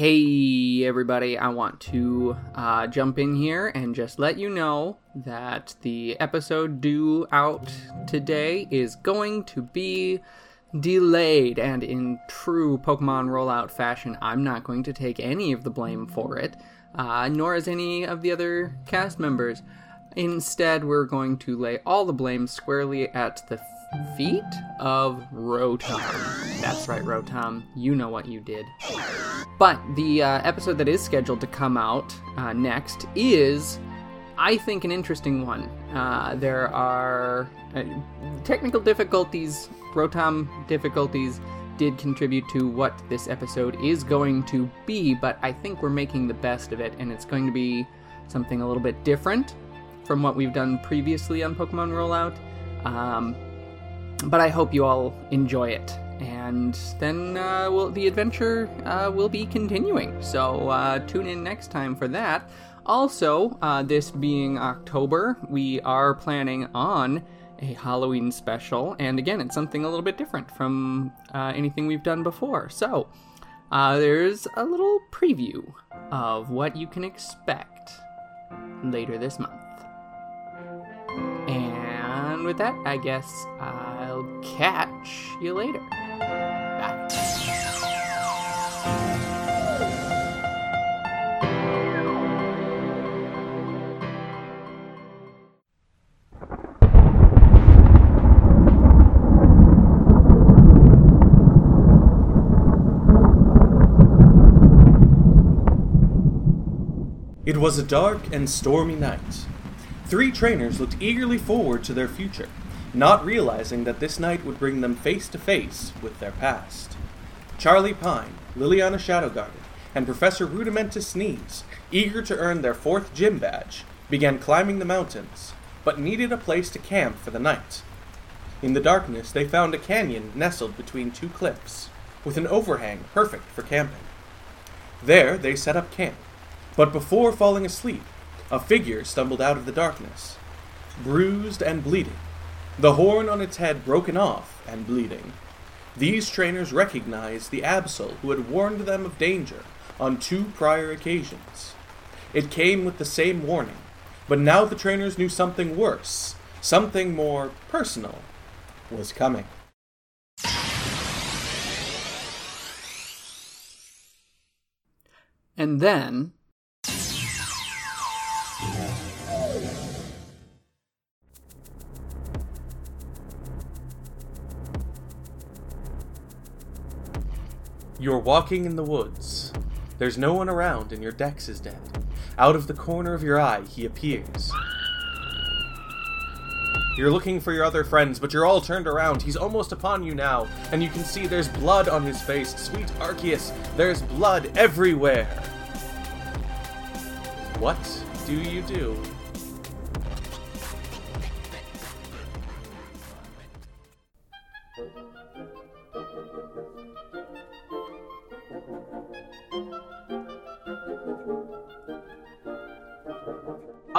Hey, everybody, I want to uh, jump in here and just let you know that the episode due out today is going to be delayed. And in true Pokemon rollout fashion, I'm not going to take any of the blame for it, uh, nor is any of the other cast members. Instead, we're going to lay all the blame squarely at the feet of Rotom. That's right, Rotom. You know what you did. But the uh, episode that is scheduled to come out uh, next is, I think, an interesting one. Uh, there are uh, technical difficulties, Rotom difficulties did contribute to what this episode is going to be, but I think we're making the best of it, and it's going to be something a little bit different from what we've done previously on Pokemon Rollout. Um, but I hope you all enjoy it. And then uh, we'll, the adventure uh, will be continuing. So uh, tune in next time for that. Also, uh, this being October, we are planning on a Halloween special. And again, it's something a little bit different from uh, anything we've done before. So uh, there's a little preview of what you can expect later this month. And with that, I guess I'll catch you later. It was a dark and stormy night. Three trainers looked eagerly forward to their future, not realizing that this night would bring them face to face with their past. Charlie Pine, Liliana Shadowguarded, and Professor Rudimentus Sneeze, eager to earn their fourth gym badge, began climbing the mountains, but needed a place to camp for the night. In the darkness, they found a canyon nestled between two cliffs, with an overhang perfect for camping. There, they set up camp, but before falling asleep, a figure stumbled out of the darkness, bruised and bleeding, the horn on its head broken off and bleeding. These trainers recognized the Absol who had warned them of danger on two prior occasions. It came with the same warning, but now the trainers knew something worse, something more personal, was coming. And then. You're walking in the woods. There's no one around, and your Dex is dead. Out of the corner of your eye, he appears. You're looking for your other friends, but you're all turned around. He's almost upon you now, and you can see there's blood on his face. Sweet Arceus, there's blood everywhere. What do you do?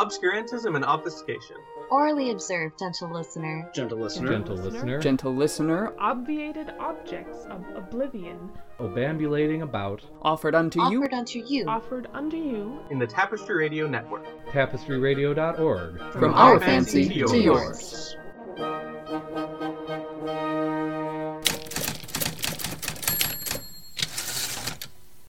Obscurantism and obfuscation. Orally observed, gentle listener. Gentle listener. Gentle listener. Gentle listener, Obviated objects of oblivion Obambulating about. offered unto you Offered unto you. offered unto you In the Tapestry Radio Network. Tapestryradio.org. from our fancy to yours.